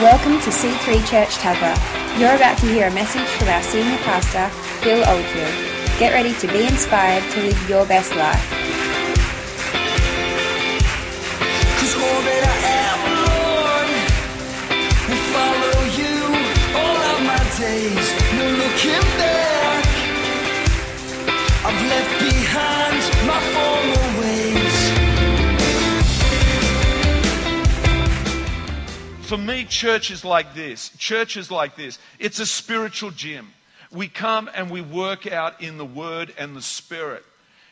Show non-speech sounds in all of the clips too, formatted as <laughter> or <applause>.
Welcome to C3 Church Tuggerah. You're about to hear a message from our senior pastor, Phil Oldfield. Get ready to be inspired to live your best life. For me, church is like this. Church is like this. It's a spiritual gym. We come and we work out in the Word and the Spirit.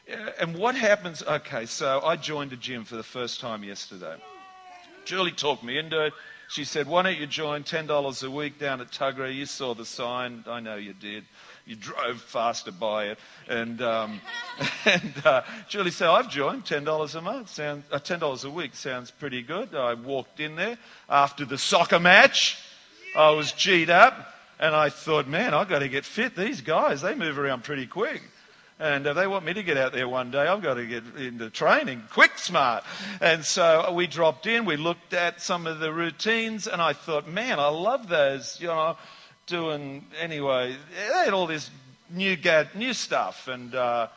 Uh, And what happens? Okay, so I joined a gym for the first time yesterday. Julie talked me into it. She said, Why don't you join $10 a week down at Tuggerah? You saw the sign. I know you did. You drove faster by it. And, um, <laughs> and uh, Julie said, I've joined $10 a month. Sound, uh, $10 a week sounds pretty good. I walked in there after the soccer match. I was G'd up. And I thought, man, I've got to get fit. These guys, they move around pretty quick. And if they want me to get out there one day, I've got to get into training quick, smart. And so we dropped in, we looked at some of the routines, and I thought, man, I love those, you know, doing, anyway, they had all this new, gad, new stuff. And, uh,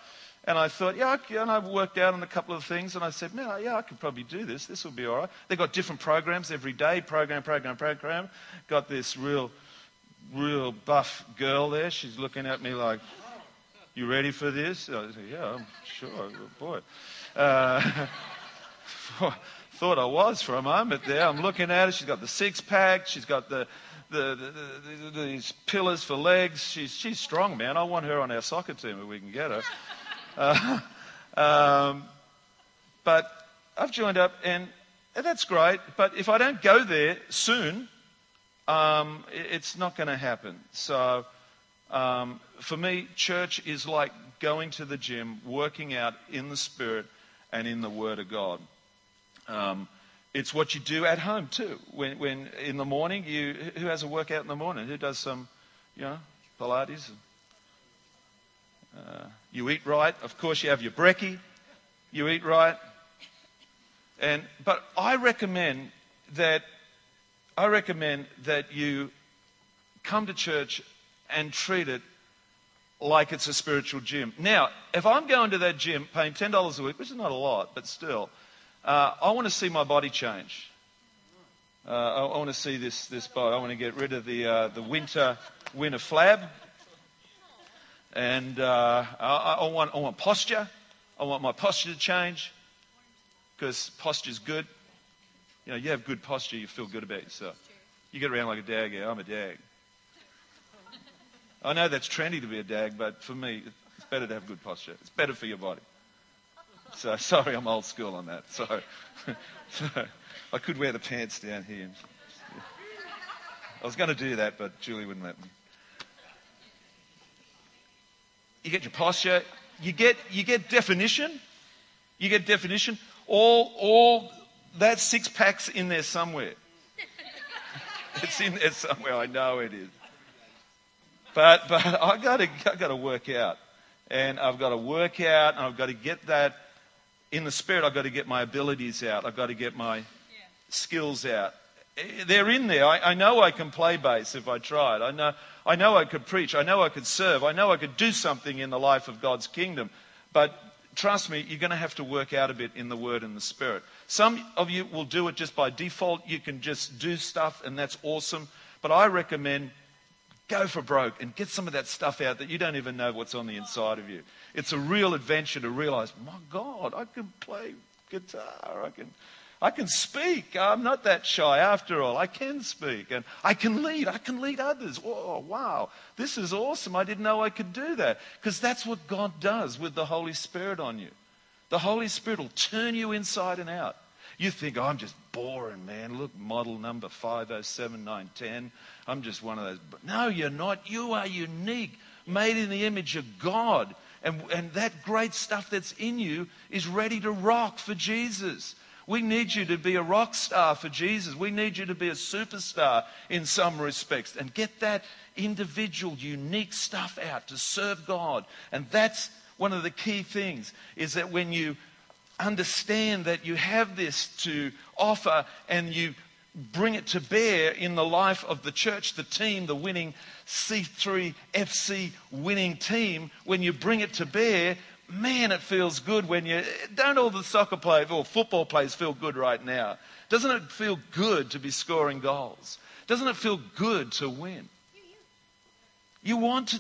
and I thought, yeah, I and I worked out on a couple of things, and I said, man, yeah, I could probably do this. This will be all right. They've got different programs every day, program, program, program. Got this real, real buff girl there. She's looking at me like, you ready for this? I said, yeah, I'm sure. Oh, boy. Uh, <laughs> thought I was for a moment there. I'm looking at her. She's got the six pack. She's got the, the, the, the, the, these pillars for legs. She's, she's strong, man. I want her on our soccer team if we can get her. <laughs> Uh, um, but I've joined up, and, and that's great. But if I don't go there soon, um, it- it's not going to happen. So um, for me, church is like going to the gym, working out in the Spirit and in the Word of God. It's what you do at home too. When, when in the morning, you who has a workout in the morning? Who does some, you know, Pilates? Uh, you eat right. Of course, you have your brekkie. You eat right. And but I recommend that I recommend that you come to church and treat it like it's a spiritual gym. Now, if I'm going to that gym paying $10 a week, which is not a lot, but still, uh, I want to see my body change. Uh, I, I want to see this, this body. I want to get rid of the, uh, the winter, winter flab. And uh, I, I, want, I want posture. I want my posture to change because posture's good. You know, you have good posture, you feel good about yourself. You get around like a dag, yeah, I'm a dag. I know that's trendy to be a dag, but for me, it's better to have good posture. It's better for your body. So <laughs> sorry, I'm old school on that. So, <laughs> so I could wear the pants down here. I was going to do that, but Julie wouldn't let me. You get your posture. You get you get definition. You get definition. All all that six packs in there somewhere. <laughs> It's in there somewhere. I know it is. But but I got to I got to work out, and I've got to work out, and I've got to get that in the spirit. I've got to get my abilities out. I've got to get my skills out. Eh, They're in there. I, I know I can play bass if I tried. I know I know I could preach. I know I could serve. I know I could do something in the life of God's kingdom. But trust me, you're going to have to work out a bit in the Word and the Spirit. Some of you will do it just by default. You can just do stuff, and that's awesome. But I recommend go for broke and get some of that stuff out that you don't even know what's on the inside of you. It's a real adventure to realize, my God, I can play guitar. I can, I can speak. I'm not that shy after all. I can speak and I can lead. I can lead others. Oh, wow. This is awesome. I didn't know I could do that because that's what God does with the Holy Spirit on you. The Holy Spirit will turn you inside and out. You think, oh, I'm just boring, man. Look, model number 507910. I'm just one of those. No, you're not. You are unique, made in the image of God. And, and that great stuff that's in you is ready to rock for Jesus. We need you to be a rock star for Jesus. We need you to be a superstar in some respects and get that individual, unique stuff out to serve God. And that's one of the key things is that when you understand that you have this to offer and you bring it to bear in the life of the church, the team, the winning C3 FC winning team, when you bring it to bear, man, it feels good when you. Don't all the soccer players or football players feel good right now? Doesn't it feel good to be scoring goals? Doesn't it feel good to win? You want to.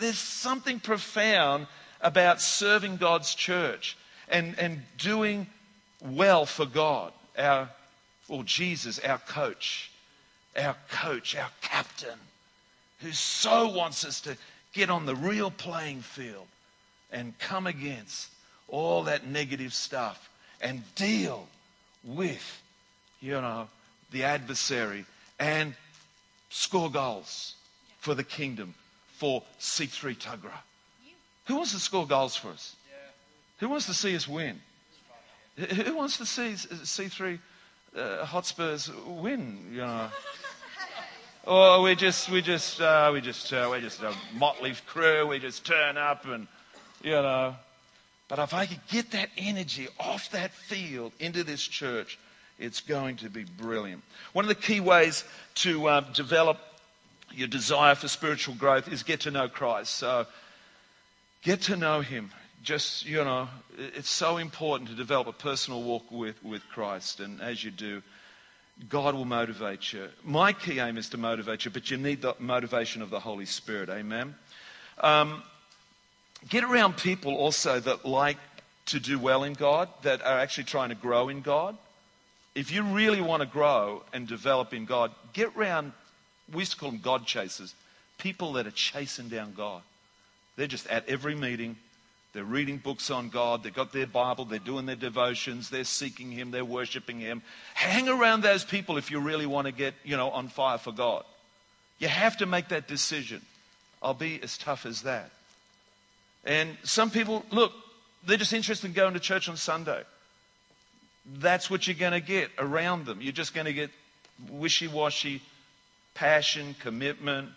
There's something profound about serving God's church and, and doing well for God. Our, well, Jesus, our coach, our coach, our captain, who so wants us to get on the real playing field and come against all that negative stuff and deal with, you know, the adversary and score goals for the kingdom for C3 Tuggerah. Who wants to score goals for us? Who wants to see us win? Who wants to see C3 uh, Hotspurs win? You know. <laughs> Or we just, we just, uh, we just, uh, we're just a motley crew. We just turn up and, you know. But if I could get that energy off that field into this church, it's going to be brilliant. One of the key ways to uh, develop your desire for spiritual growth is get to know Christ. So get to know Him. Just, you know, it's so important to develop a personal walk with, with Christ. And as you do, God will motivate you. My key aim is to motivate you, but you need the motivation of the Holy Spirit. Amen. Um, get around people also that like to do well in God, that are actually trying to grow in God. If you really want to grow and develop in God, get around, we used to call them God chasers, people that are chasing down God. They're just at every meeting, they're reading books on God. They've got their Bible. They're doing their devotions. They're seeking Him. They're worshiping Him. Hang around those people if you really want to get, you know, on fire for God. You have to make that decision. I'll be as tough as that. And some people, look, they're just interested in going to church on Sunday. That's what you're going to get around them. You're just going to get wishy washy passion, commitment.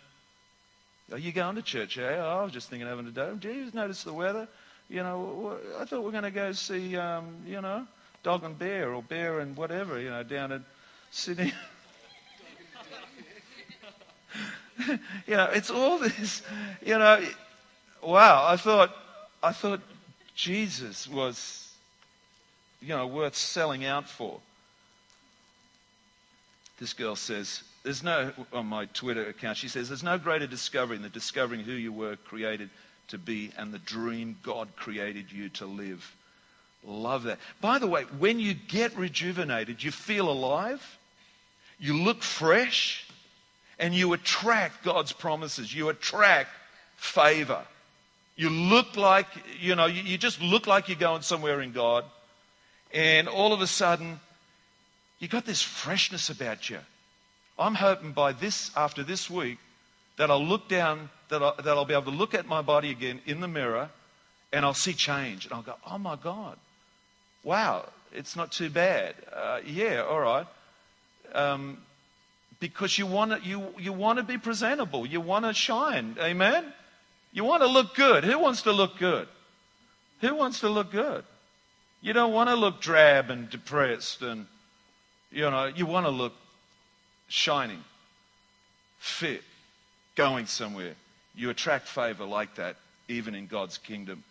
Are you going to church? Eh? Oh, I was just thinking of having a day. Do you notice the weather? You know, I thought we are going to go see, um, you know, Dog and Bear or Bear and whatever, you know, down in Sydney. <laughs> you know, it's all this, you know. Wow, I thought, I thought Jesus was, you know, worth selling out for. This girl says, there's no, on my Twitter account, she says, there's no greater discovery than discovering who you were created to be and the dream God created you to live. Love that. By the way, when you get rejuvenated, you feel alive, you look fresh, and you attract God's promises. You attract favor. You look like, you know, you, just look like you're going somewhere in God. And all of a sudden, you got this freshness about you. I'm hoping by this, after this week, that I'll look down, that, I, that I'll be able to look at my body again in the mirror and I'll see change. And I'll go, oh my God, wow, it's not too bad. Uh, yeah, all right. Um, because you want to you, you want to be presentable. You want to shine. Amen? You want to look good. Who wants to look good? Who wants to look good? You don't want to look drab and depressed and, you know, you want to look shining, fit, going somewhere. You attract favor like that, even in God's kingdom.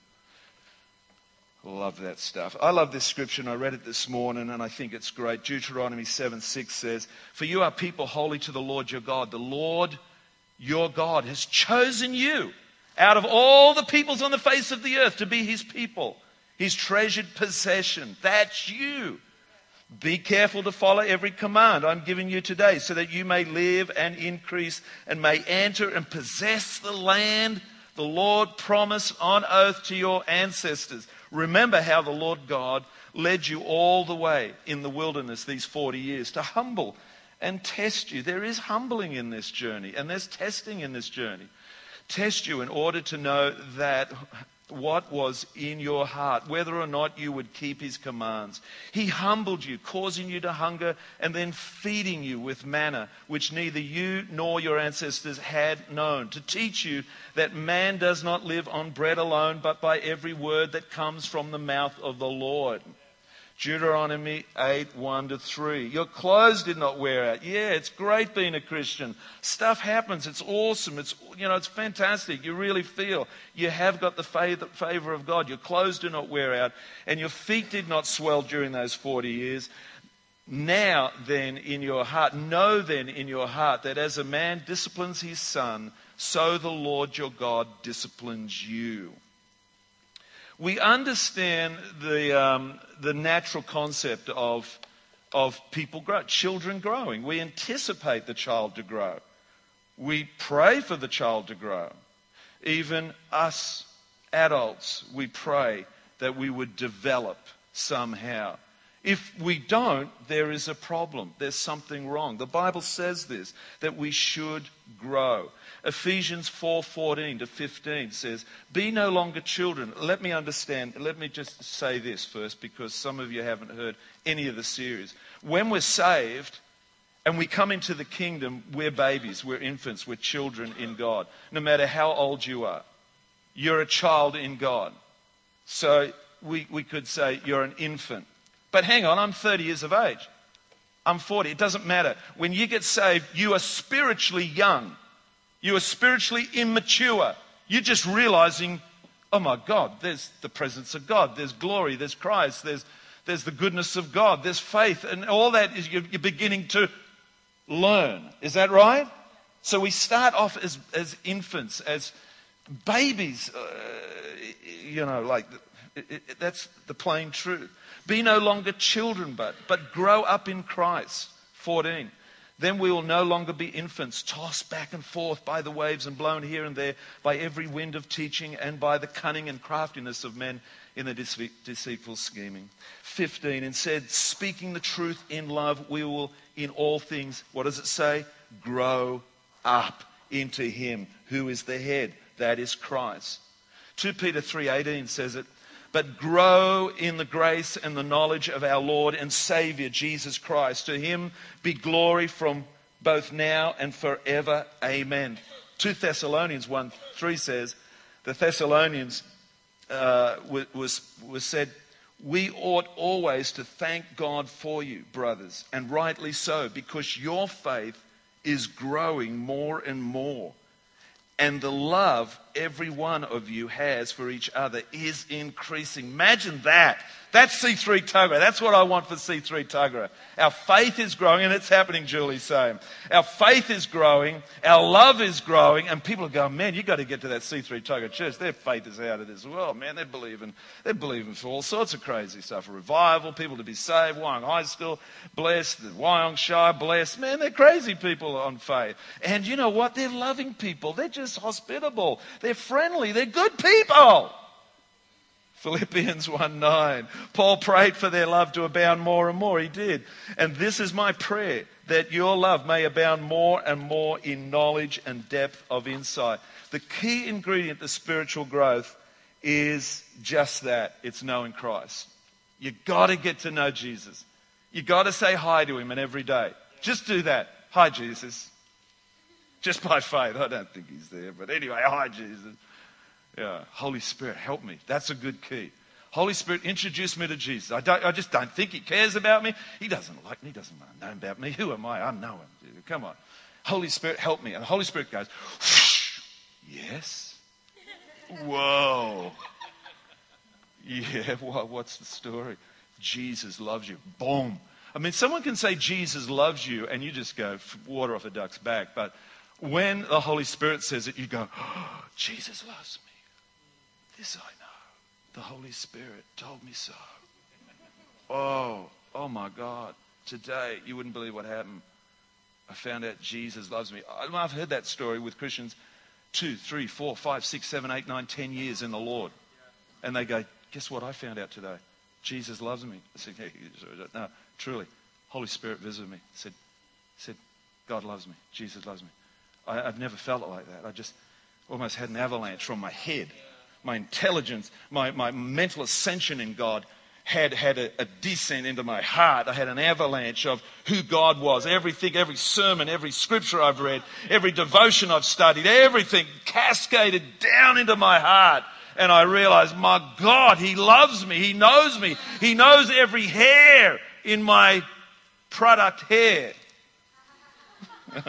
Love that stuff. I love this scripture, and I read it this morning, and I think it's great. Deuteronomy 7 6 says, For you are people holy to the Lord your God. The Lord your God has chosen you out of all the peoples on the face of the earth to be his people, his treasured possession. That's you. Be careful to follow every command I'm giving you today so that you may live and increase and may enter and possess the land the Lord promised on oath to your ancestors. Remember how the Lord God led you all the way in the wilderness these 40 years to humble and test you. There is humbling in this journey and there's testing in this journey. Test you in order to know that what was in your heart, whether or not you would keep his commands. He humbled you, causing you to hunger, and then feeding you with manna, which neither you nor your ancestors had known, to teach you that man does not live on bread alone, but by every word that comes from the mouth of the Lord. Deuteronomy 8, 1 to 3. Your clothes did not wear out. Yeah, it's great being a Christian. Stuff happens. It's awesome. It's, you know, it's fantastic. You really feel you have got the favor of God. Your clothes do not wear out and your feet did not swell during those 40 years. Now then in your heart, know then in your heart that as a man disciplines his son, so the Lord your God disciplines you. We understand the, um, the natural concept of, of people grow, children growing. We anticipate the child to grow. We pray for the child to grow. Even us adults, we pray that we would develop somehow. If we don't, there is a problem. There's something wrong. The Bible says this, that we should grow. Ephesians 4:14 to 15 says, "Be no longer children." Let me understand. Let me just say this first because some of you haven't heard any of the series. When we're saved and we come into the kingdom, we're babies, we're infants, we're children in God. No matter how old you are, you're a child in God. So we, we could say you're an infant. But hang on, I'm 30 years of age. I'm 40. It doesn't matter. When you get saved, you are spiritually young. You are spiritually immature. You're just realizing, oh my God, there's the presence of God. There's glory. There's Christ. There's, there's the goodness of God. There's faith. And all that is you're, you're beginning to learn. Is that right? So we start off as, as infants, as babies. Uh, you know, like it, it, that's the plain truth. Be no longer children, but, but grow up in Christ. 14. Then we will no longer be infants, tossed back and forth by the waves and blown here and there by every wind of teaching and by the cunning and craftiness of men in the deceitful scheming. 15. Instead, speaking the truth in love, we will in all things, what does it say? Grow up into Him who is the head, that is Christ. 2 Peter 3:18 says it, but grow in the grace and the knowledge of our Lord and Savior Jesus Christ. To him be glory from both now and forever. Amen. 2 Thessalonians 1 3 says, the Thessalonians uh, was, was said, We ought always to thank God for you, brothers, and rightly so, because your faith is growing more and more and the love every one of you has for each other is increasing. Imagine that. That's C3 Tuggerah. That's what I want for C3 Tuggerah. Our faith is growing, and it's happening, Julie's saying. Our faith is growing, our love is growing, and people are going, man, you've got to get to that C3 Tuggerah church. Their faith is out of this world, man. They're believing, they're believing for all sorts of crazy stuff. A revival, people to be saved, Wyong High School, blessed, Wyong Shire, blessed. Man, they're crazy people on faith. And you know what? They're loving people. They're just hospitable. They're friendly. They're good people. Philippians 1 9. Paul prayed for their love to abound more and more. He did. And this is my prayer that your love may abound more and more in knowledge and depth of insight. The key ingredient to spiritual growth is just that it's knowing Christ. You've got to get to know Jesus. You've got to say hi to him and every day. Just do that. Hi, Jesus. Just by faith. I don't think he's there, but anyway, hi, Jesus. Yeah, Holy Spirit, help me. That's a good key. Holy Spirit, introduce me to Jesus. I, I just don't think he cares about me. He doesn't like me. He doesn't know about me. Who am I? I know him. Come on. Holy Spirit, help me. And the Holy Spirit goes, yes. Whoa. Yeah, what, what's the story? Jesus loves you. Boom. I mean, someone can say Jesus loves you, and you just go water off a duck's back. But when the Holy Spirit says it, you go, oh, Jesus loves me. This I know. The Holy Spirit told me so. Oh, oh my God. Today, you wouldn't believe what happened. I found out Jesus loves me. I've heard that story with Christians two, three, four, five, six, seven, eight, nine, ten years in the Lord. And they go, Guess what I found out today? Jesus loves me. I said, No, truly. Holy Spirit visited me. I said, said, God loves me. Jesus loves me. I, have never felt it like that. I just almost had an avalanche from my head my intelligence, my, my mental ascension in God had had a, a, descent into my heart. I had an avalanche of who God was. Everything, every sermon, every scripture I've read, every devotion I've studied, everything cascaded down into my heart. and I realized, my God, He loves me. He knows me. He knows every hair in my product hair. <laughs>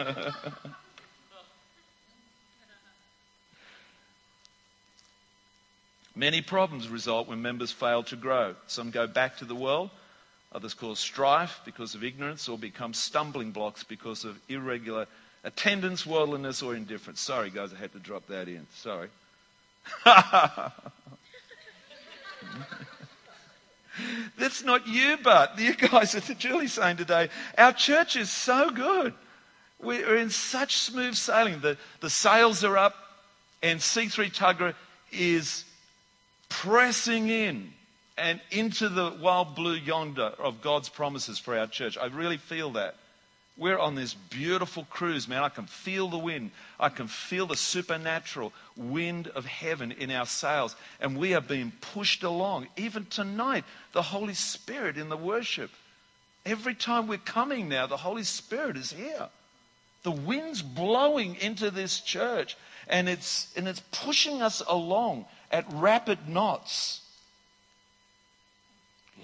Many problems result when members fail to grow. Some go back to the world, others cause strife because of ignorance, or become stumbling blocks because of irregular attendance, worldliness, or indifference. Sorry, guys, I had to drop that in. Sorry. <laughs> That's not you, but you guys are Julie's saying today, our church is so good. We're in such smooth sailing. The, the sails are up, and C3 Tuggerah is pressing in and into the wild blue yonder of God's promises for our church. I really feel that. We're on this beautiful cruise, man. I can feel the wind. I can feel the supernatural wind of heaven in our sails. And we are being pushed along. Even tonight, the Holy Spirit in the worship. Every time we're coming now, the Holy Spirit is here. The wind's blowing into this church and it's, and it's pushing us along at rapid knots.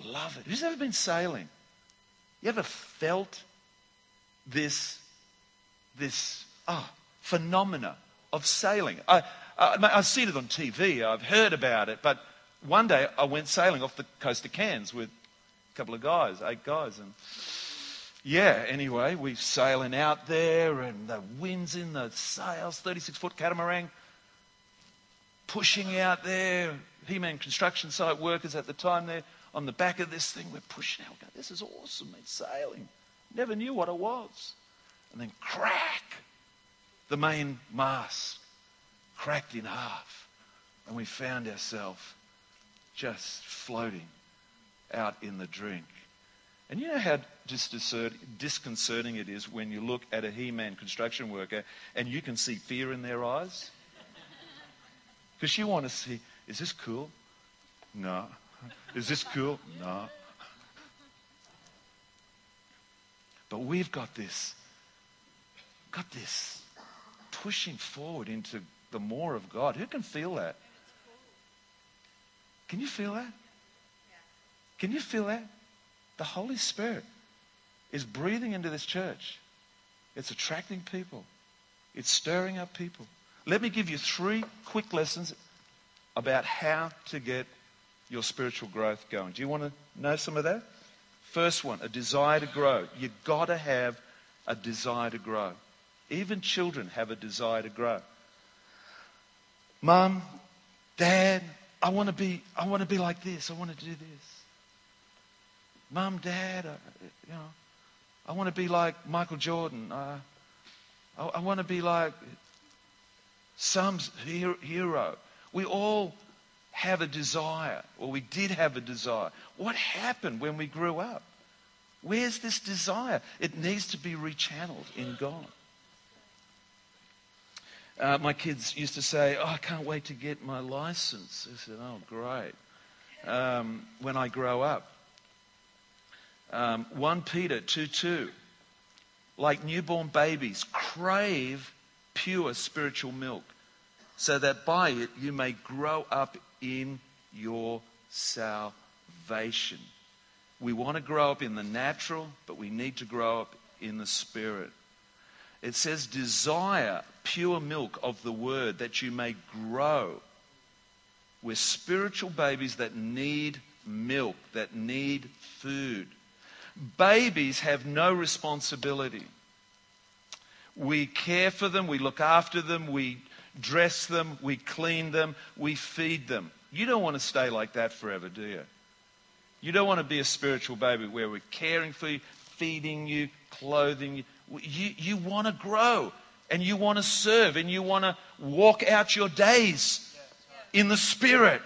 Love it. Who's ever been sailing? You ever felt this, this oh, phenomena of sailing? I, I, I've seen it on TV, I've heard about it, but one day I went sailing off the coast of Cairns with a couple of guys, eight guys, and yeah, anyway, we're sailing out there and the wind's in the sails, 36 foot catamaran, pushing out there. He Man construction site workers at the time there on the back of this thing. We're pushing out. This is awesome. It's sailing. Never knew what it was. And then crack, the main mast cracked in half. And we found ourselves just floating out in the drink. And you know how disconcerting it is when you look at a He Man construction worker and you can see fear in their eyes? Because you want to see, is this cool? No. Is this cool? No. But we've got this, got this pushing forward into the more of God. Who can feel that? Can you feel that? Can you feel that? The Holy Spirit is breathing into this church. It's attracting people. It's stirring up people. Let me give you three quick lessons about how to get your spiritual growth going. Do you want to know some of that? First one, a desire to grow. You've got to have a desire to grow. Even children have a desire to grow. Mom, Dad, I want to be, I want to be like this. I want to do this. Mom, Dad, uh, you know, I want to be like Michael Jordan. Uh, I, I want to be like some hero. We all have a desire, or we did have a desire. What happened when we grew up? Where's this desire? It needs to be rechanneled in God. Uh, my kids used to say, Oh, I can't wait to get my license. I said, Oh, great. Um, when I grow up. Um, 1 Peter 2 2. Like newborn babies, crave pure spiritual milk, so that by it you may grow up in your salvation. We want to grow up in the natural, but we need to grow up in the spirit. It says, desire pure milk of the word that you may grow. We're spiritual babies that need milk, that need food. Babies have no responsibility. We care for them, we look after them, we dress them, we clean them, we feed them. You don't want to stay like that forever, do you? You don't want to be a spiritual baby where we're caring for you, feeding you, clothing you. You, you want to grow and you want to serve and you want to walk out your days in the Spirit.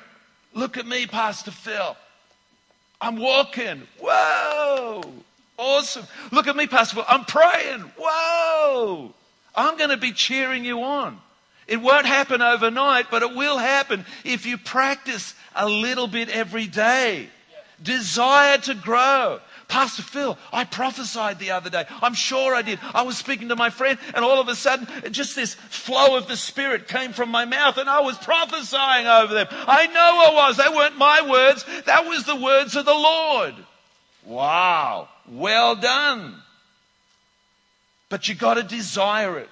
Look at me, Pastor Phil. I'm walking. Whoa. Awesome. Look at me, Pastor Phil. I'm praying. Whoa. I'm going to be cheering you on. It won't happen overnight, but it will happen if you practice a little bit every day. Desire to grow. Pastor Phil, I prophesied the other day. I'm sure I did. I was speaking to my friend, and all of a sudden, just this flow of the Spirit came from my mouth, and I was prophesying over them. I know I was. They weren't my words, that was the words of the Lord. Wow. Well done. But you got to desire it.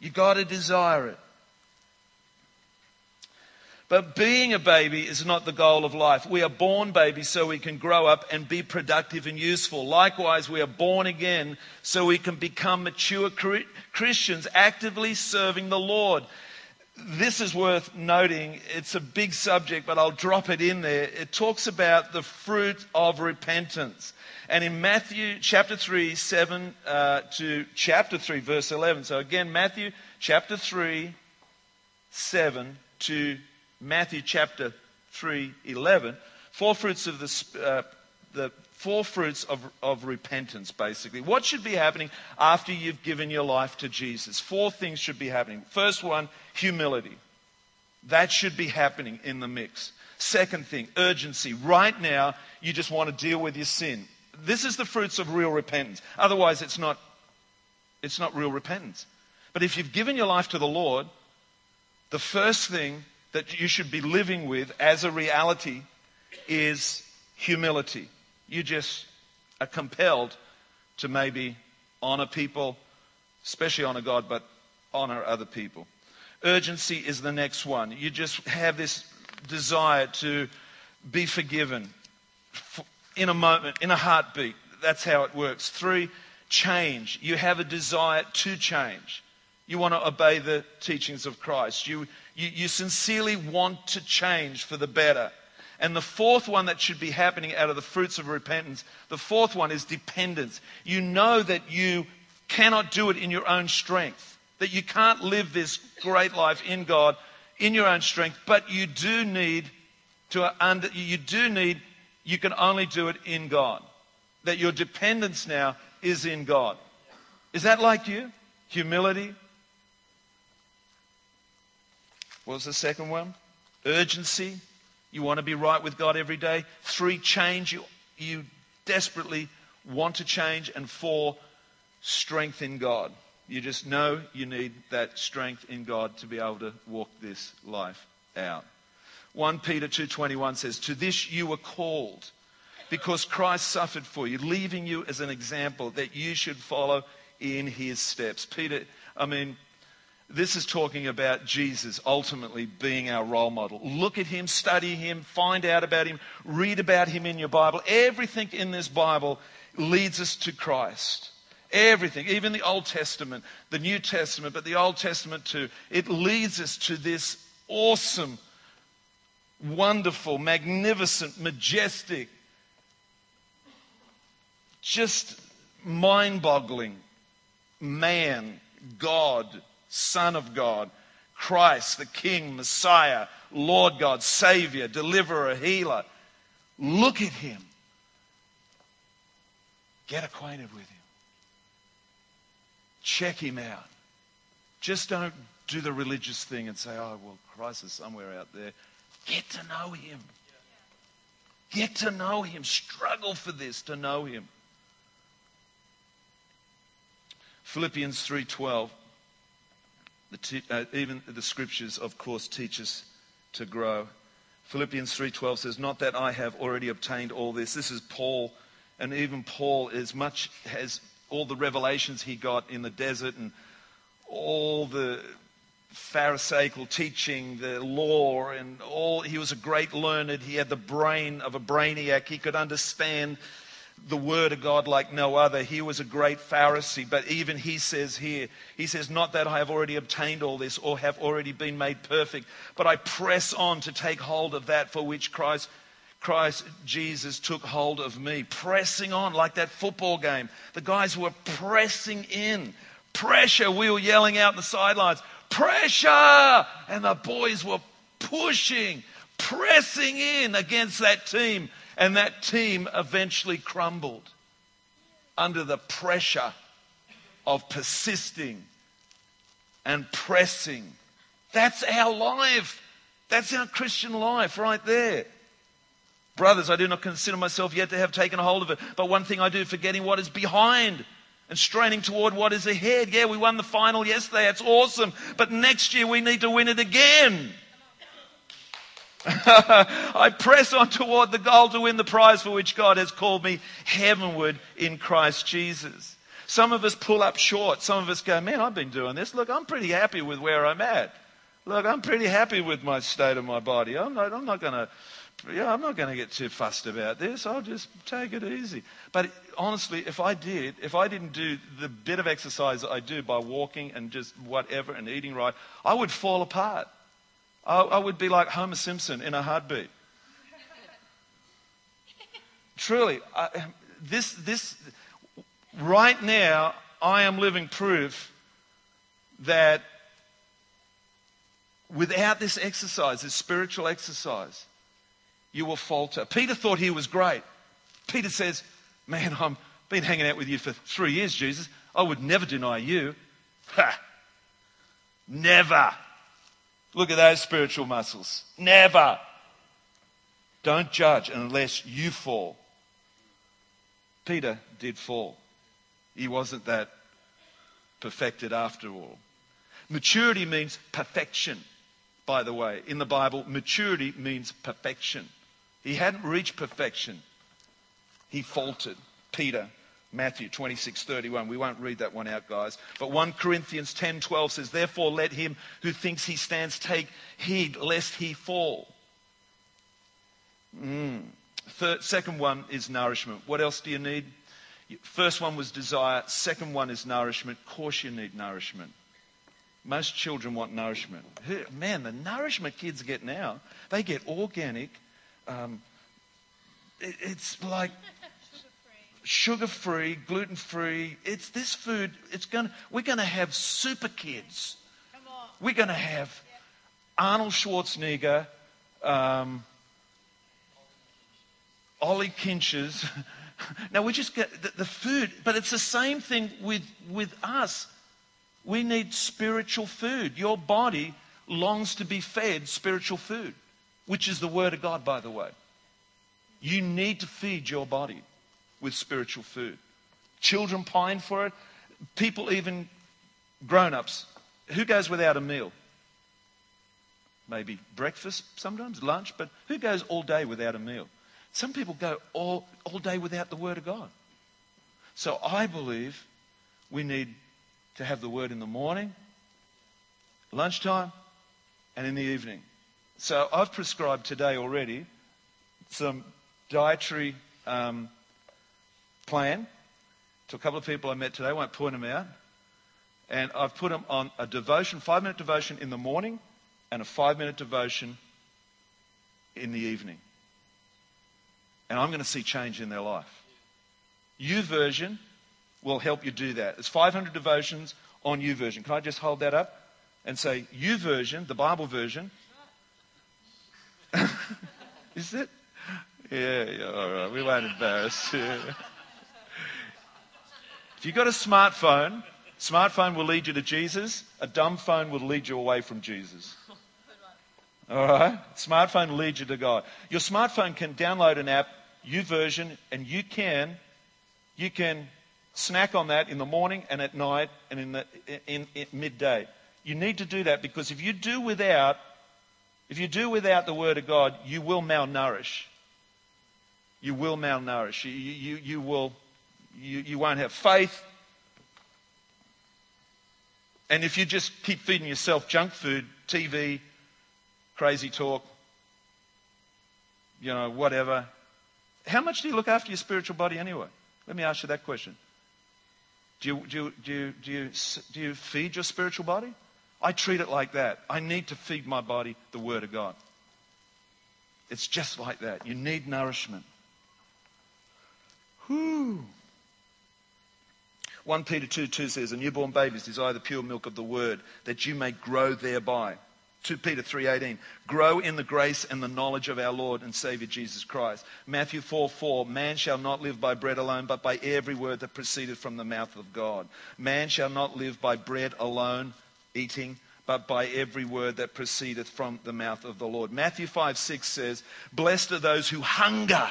You got to desire it. But being a baby is not the goal of life. We are born babies so we can grow up and be productive and useful. Likewise, we are born again so we can become mature Christians actively serving the Lord. This is worth noting. It's a big subject, but I'll drop it in there. It talks about the fruit of repentance. And in Matthew chapter 3, 7 uh, to chapter 3, verse 11. So again, Matthew chapter 3, 7 to Matthew chapter 3, 11. Four fruits of the, uh, the four fruits of, of repentance, basically. What should be happening after you've given your life to Jesus? Four things should be happening. First one, humility. That should be happening in the mix. Second thing, urgency. Right now, you just want to deal with your sin. This is the fruits of real repentance. Otherwise, it's not, it's not real repentance. But if you've given your life to the Lord, the first thing that you should be living with as a reality is humility. You just are compelled to maybe honor people, especially honor God, but honor other people. Urgency is the next one. You just have this desire to be forgiven in a moment, in a heartbeat. That's how it works. Three, change. You have a desire to change. You want to obey the teachings of Christ. You, you, you sincerely want to change for the better. And the fourth one that should be happening out of the fruits of repentance, the fourth one is dependence. You know that you cannot do it in your own strength, that you can't live this great life in God in your own strength, but you do need to under, you do need you can only do it in God. That your dependence now is in God. Is that like you? Humility, what was the second one? Urgency. You want to be right with God every day. Three, change. You, you desperately want to change. And four, strength in God. You just know you need that strength in God to be able to walk this life out. 1 Peter 2:21 says, "To this you were called, because Christ suffered for you, leaving you as an example that you should follow in his steps." Peter, I mean, this is talking about Jesus ultimately being our role model. Look at him, study him, find out about him, read about him in your Bible. Everything in this Bible leads us to Christ. Everything, even the Old Testament, the New Testament, but the Old Testament too, it leads us to this awesome, wonderful, magnificent, majestic, just mind boggling man, God, Son of God, Christ, the King, Messiah, Lord God, Savior, Deliverer, Healer. Look at Him. Get acquainted with Him. Check Him out. Just don't do the religious thing and say, oh, well, Christ is somewhere out there. Get to know Him. Get to know Him. Struggle for this to know Him. Philippians 3:12 the uh, even the scriptures, of course, teach us to grow. Philippians 3:12 says, "Not that I have already obtained all this." This is Paul, and even Paul is much has all the revelations he got in the desert and all the Pharisaical teaching, the law, and all. He was a great learned. He had the brain of a brainiac. He could understand the word of God like no other. He was a great Pharisee, but even he says here, he says, Not that I have already obtained all this or have already been made perfect, but I press on to take hold of that for which Christ. Christ Jesus took hold of me, pressing on like that football game. The guys were pressing in. Pressure. We were yelling out the sidelines, pressure! And the boys were pushing, pressing in against that team and that team eventually crumbled under the pressure of persisting and pressing. That's our life. That's our Christian life right there. Brothers, I do not consider myself yet to have taken hold of it. But one thing I do, forgetting what is behind and straining toward what is ahead. Yeah, we won the final yesterday. That's awesome. But next year we need to win it again. <laughs> I press on toward the goal to win the prize for which God has called me heavenward in Christ Jesus. Some of us pull up short. Some of us go, man, I've been doing this. Look, I'm pretty happy with where I'm at. Look, I'm pretty happy with my state of my body. I'm not, I'm not going to, yeah, I'm not going to get too fussed about this. I'll just take it easy. But honestly, if I did, if I didn't do the bit of exercise I do by walking and just whatever and eating right, I would fall apart. I, I would be like Homer Simpson in a heartbeat. <laughs> Truly, I, this, this, right now, I am living proof that without this exercise, this spiritual exercise, you will falter. Peter thought he was great. Peter says, Man, I've been hanging out with you for three years, Jesus. I would never deny you. Ha! <laughs> Never. Look at those spiritual muscles. Never. Don't judge unless you fall. Peter did fall. He wasn't that perfected after all. Maturity means perfection, by the way. In the Bible, maturity means perfection. He hadn't reached perfection. He faltered. Peter Matthew 26, 31. We won't read that one out, guys. But 1 Corinthians 10, 12 says, Therefore let him who thinks he stands take heed lest he fall. Mm. Third, second one is nourishment. What else do you need? First one was desire. Second one is nourishment. Of course, you need nourishment. Most children want nourishment. Man, the nourishment kids get now, they get organic. Um, it's like sugar free, gluten free. It's this food. It's going. We're going to have super kids. We're going to have Arnold Schwarzenegger, um, Ollie Kinches. <laughs> now we just get the, the food, but it's the same thing with with us. We need spiritual food. Your body longs to be fed spiritual food, which is the Word of God, by the way. You need to feed your body with spiritual food. Children pine for it. People, even grown ups. Who goes without a meal? Maybe breakfast sometimes, lunch, but who goes all day without a meal? Some people go all, all day without the Word of God. So I believe we need to have the Word in the morning, lunchtime, and in the evening. So I've prescribed today already some dietary um, plan to a couple of people I met today. I won't point them out. And I've put them on a devotion, five minute devotion in the morning and a five minute devotion in the evening. And I'm going to see change in their life. YouVersion will help you do that. There's 500 devotions on YouVersion. Can I just hold that up and say YouVersion, the Bible version? <laughs> Is it? Yeah, yeah, all right. We won't embarrass. Yeah. <laughs> If you've got a smartphone, smartphone will lead you to Jesus. A dumb phone will lead you away from Jesus. All right? Smartphone will lead you to God. Your smartphone can download an app, YouVersion, and you can, you can snack on that in the morning and at night and in, the, in, in midday. You need to do that because if you do without, if you do without the Word of God, you will malnourish. You will malnourish. You, you, you will you, you won't have faith. And if you just keep feeding yourself junk food, TV, crazy talk, you know, whatever, how much do you look after your spiritual body anyway? Let me ask you that question. Do you, do you, do you, do you, do you feed your spiritual body? I treat it like that. I need to feed my body the Word of God. It's just like that. You need nourishment. Whew. 1 Peter 2 2 says, A newborn babies desire the pure milk of the word, that you may grow thereby. 2 Peter 3:18 Grow in the grace and the knowledge of our Lord and Savior Jesus Christ. Matthew 4 4 Man shall not live by bread alone, but by every word that proceeded from the mouth of God. Man shall not live by bread alone, eating, but by every word that proceedeth from the mouth of the Lord. Matthew 5:6 says, Blessed are those who hunger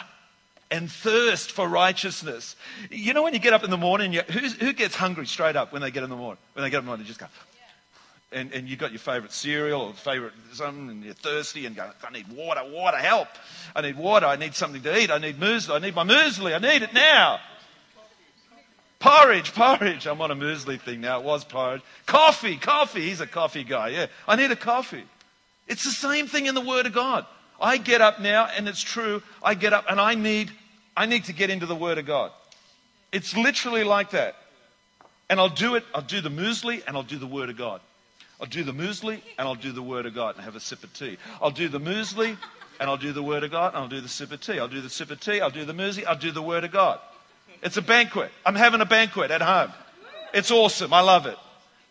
and thirst for righteousness. You know, when you get up in the morning, you, who gets hungry straight up when they get in the morning? When they get up in the morning, they just go, and, and you've got your favorite cereal or favorite something, and you're thirsty and go, I need water, water, help. I need water, I need something to eat, I need muesli, I need my muesli, I need it now. Porridge, porridge. I'm on a muesli thing now. It was porridge. Coffee, coffee. He's a coffee guy. Yeah. I need a coffee. It's the same thing in the Word of God. I get up now, and it's true. I get up and I need, I need to get into the Word of God. It's literally like that. And I'll do it. I'll do the muesli and I'll do the Word of God. I'll do the muesli and I'll do the Word of God and have a sip of tea. I'll do the muesli and I'll do the Word of God and I'll do the sip of tea. I'll do the sip of tea. I'll do the muesli. I'll do the Word of God. It's a banquet. I'm having a banquet at home. It's awesome. I love it.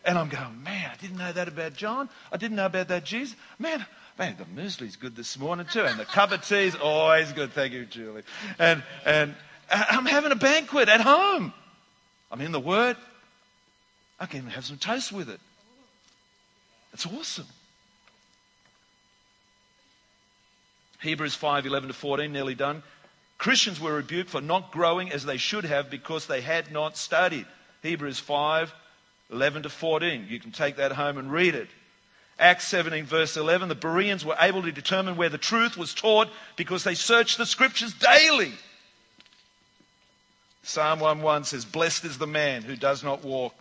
And I'm going, man, I didn't know that about John. I didn't know about that Jesus. Man, man, the muesli's good this morning too. And the cup of tea's always good. Thank you, Julie. And, and uh, I'm having a banquet at home. I'm in the Word. I can even have some toast with it. It's awesome. Hebrews 5 11 to 14, nearly done. Christians were rebuked for not growing as they should have because they had not studied. Hebrews 5 11 to 14. You can take that home and read it. Acts 17, verse 11. The Bereans were able to determine where the truth was taught because they searched the scriptures daily. Psalm 1:1 says, Blessed is the man who does not walk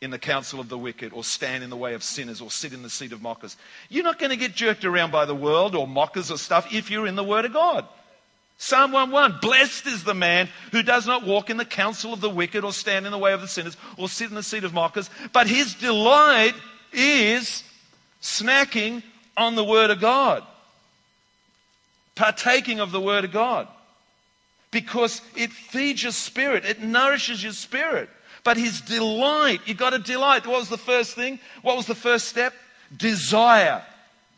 in the counsel of the wicked or stand in the way of sinners or sit in the seat of mockers. You're not going to get jerked around by the world or mockers or stuff if you're in the Word of God. Psalm 1:1 Blessed is the man who does not walk in the counsel of the wicked or stand in the way of the sinners or sit in the seat of mockers, but his delight is snacking on the word of God. Partaking of the word of God. Because it feeds your spirit, it nourishes your spirit. But his delight, you've got to delight. What was the first thing? What was the first step? Desire.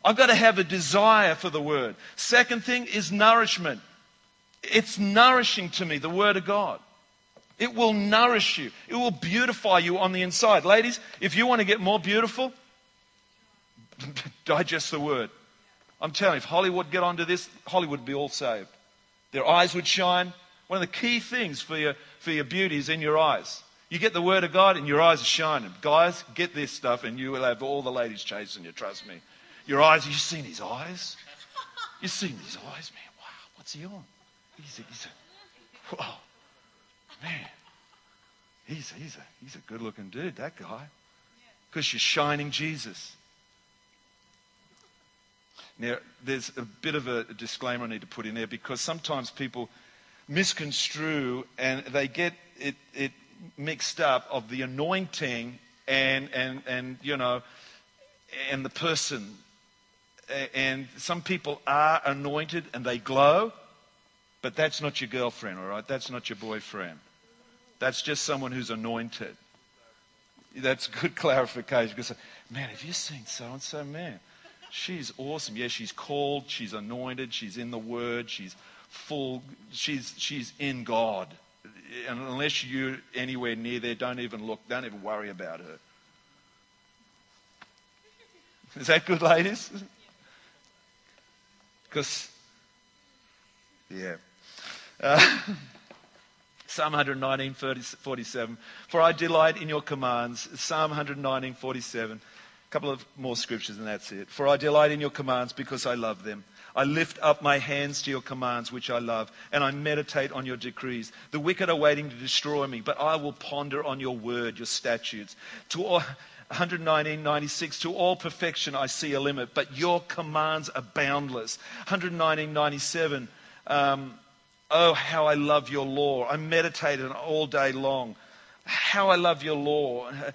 I've got to have a desire for the word. Second thing is nourishment. It's nourishing to me, the Word of God. It will nourish you, it will beautify you on the inside. Ladies, if you want to get more beautiful, <laughs> digest the Word. I'm telling you, if Hollywood get onto this, Hollywood would be all saved. Their eyes would shine. One of the key things for your, for your beauty is in your eyes. You get the Word of God and your eyes are shining. Guys, get this stuff and you will have all the ladies chasing you, trust me. Your eyes, you've seen his eyes? You've seen his eyes, man. Wow, what's he on? He's a, he's a, whoa, man. He's, he's, a, he's a good looking dude, that guy. Because you're shining Jesus. Now, there's a bit of a disclaimer I need to put in there because sometimes people misconstrue and they get it, it mixed up of the anointing and, and, and, you know, and the person. And some people are anointed and they glow, but that's not your girlfriend, all right? That's not your boyfriend. That's just someone who's anointed. That's good <laughs> clarification because, man, have you seen so and so? Man, she's awesome. Yeah, she's called, she's anointed, she's in the Word, she's full, she's, she's in God. And unless you're anywhere near there, don't even look, don't even worry about her. Is that good, ladies? <laughs> Because, yeah. Uh, <laughs> Psalm 119, 47. For I delight in your commands. Psalm 119, 47. A couple of more scriptures and that's it. For I delight in your commands because I love them. I lift up my hands to your commands, which I love, and I meditate on your decrees. The wicked are waiting to destroy me, but I will ponder on your word, your statutes. To all, 119, 96, to all perfection I see a limit, but your commands are boundless. 119, 97, um, Oh, how I love your law. I meditate on it all day long. How I love your law. Uh,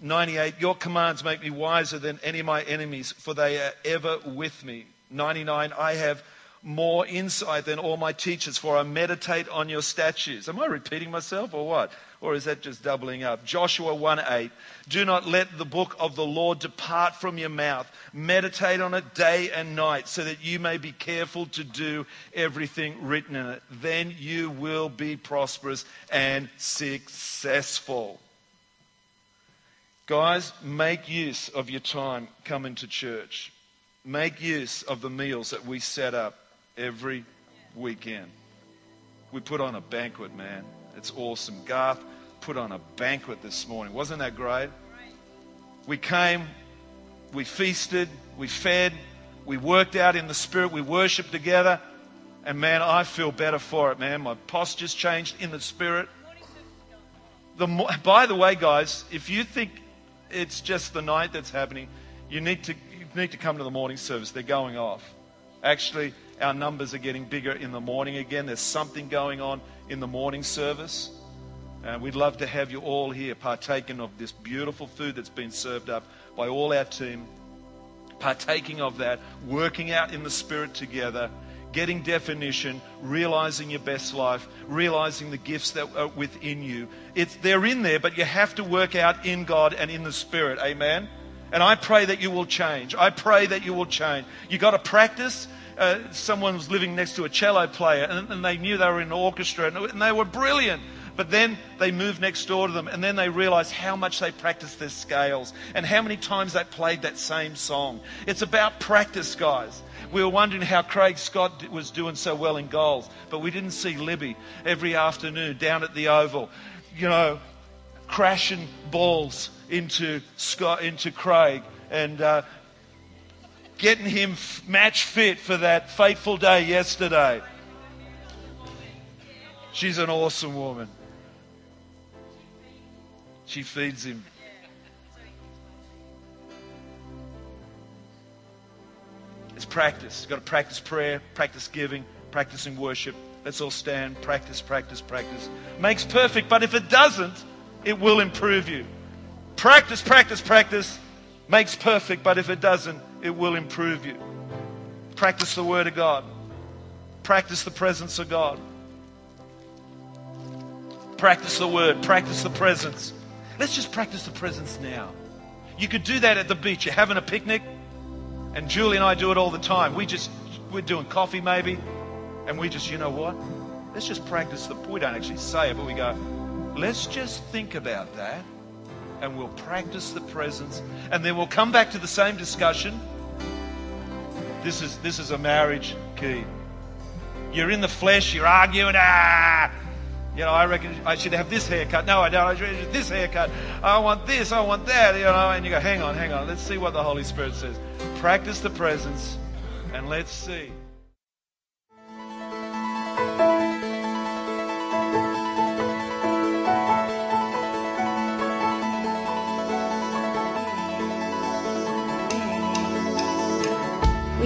98, your commands make me wiser than any of my enemies, for they are ever with me. 99, I have more insight than all my teachers, for I meditate on your statutes. Am I repeating myself or what? Or is that just doubling up? Joshua 1 8. Do not let the book of the Lord depart from your mouth. Meditate on it day and night, so that you may be careful to do everything written in it. Then you will be prosperous and successful. Guys, make use of your time coming to church. Make use of the meals that we set up every weekend. We put on a banquet, man. It's awesome. Garth put on a banquet this morning. Wasn't that great? We came, we feasted, we fed, we worked out in the spirit, we worshiped together. And man, I feel better for it, man. My posture's changed in the spirit. The by the way, guys, if you think it's just the night that's happening, you need to you need to come to the morning service. They're going off. Actually, our numbers are getting bigger in the morning again. There's something going on in the morning service. And we'd love to have you all here partaking of this beautiful food that's been served up by all our team, partaking of that, working out in the Spirit together, getting definition, realizing your best life, realizing the gifts that are within you. It's, they're in there, but you have to work out in God and in the Spirit. Amen? And I pray that you will change. I pray that you will change. You've got to practice. Uh, someone was living next to a cello player, and, and they knew they were in an orchestra, and, and they were brilliant. But then they moved next door to them, and then they realized how much they practiced their scales and how many times they played that same song. It's about practice, guys. We were wondering how Craig Scott was doing so well in goals, but we didn't see Libby every afternoon down at the Oval, you know, crashing balls into Scott, into Craig, and uh, getting him match fit for that fateful day yesterday. She's an awesome woman. She feeds him. It's practice. You've got to practice prayer, practice giving, practicing worship. Let's all stand. Practice, practice, practice. Makes perfect, but if it doesn't, it will improve you. Practice, practice, practice. Makes perfect, but if it doesn't, it will improve you. Practice the Word of God. Practice the presence of God. Practice the Word. Practice the presence. Let's just practice the presence now. You could do that at the beach. You're having a picnic, and Julie and I do it all the time. We just, we're doing coffee maybe, and we just, you know what? Let's just practice the, we don't actually say it, but we go, let's just think about that, and we'll practice the presence, and then we'll come back to the same discussion. This is, this is a marriage key. You're in the flesh, you're arguing, ah, you know, I reckon I should have this haircut. No, I don't. I should have this haircut. I want this. I want that. You know, and you go, hang on, hang on. Let's see what the Holy Spirit says. Practice the presence, and let's see.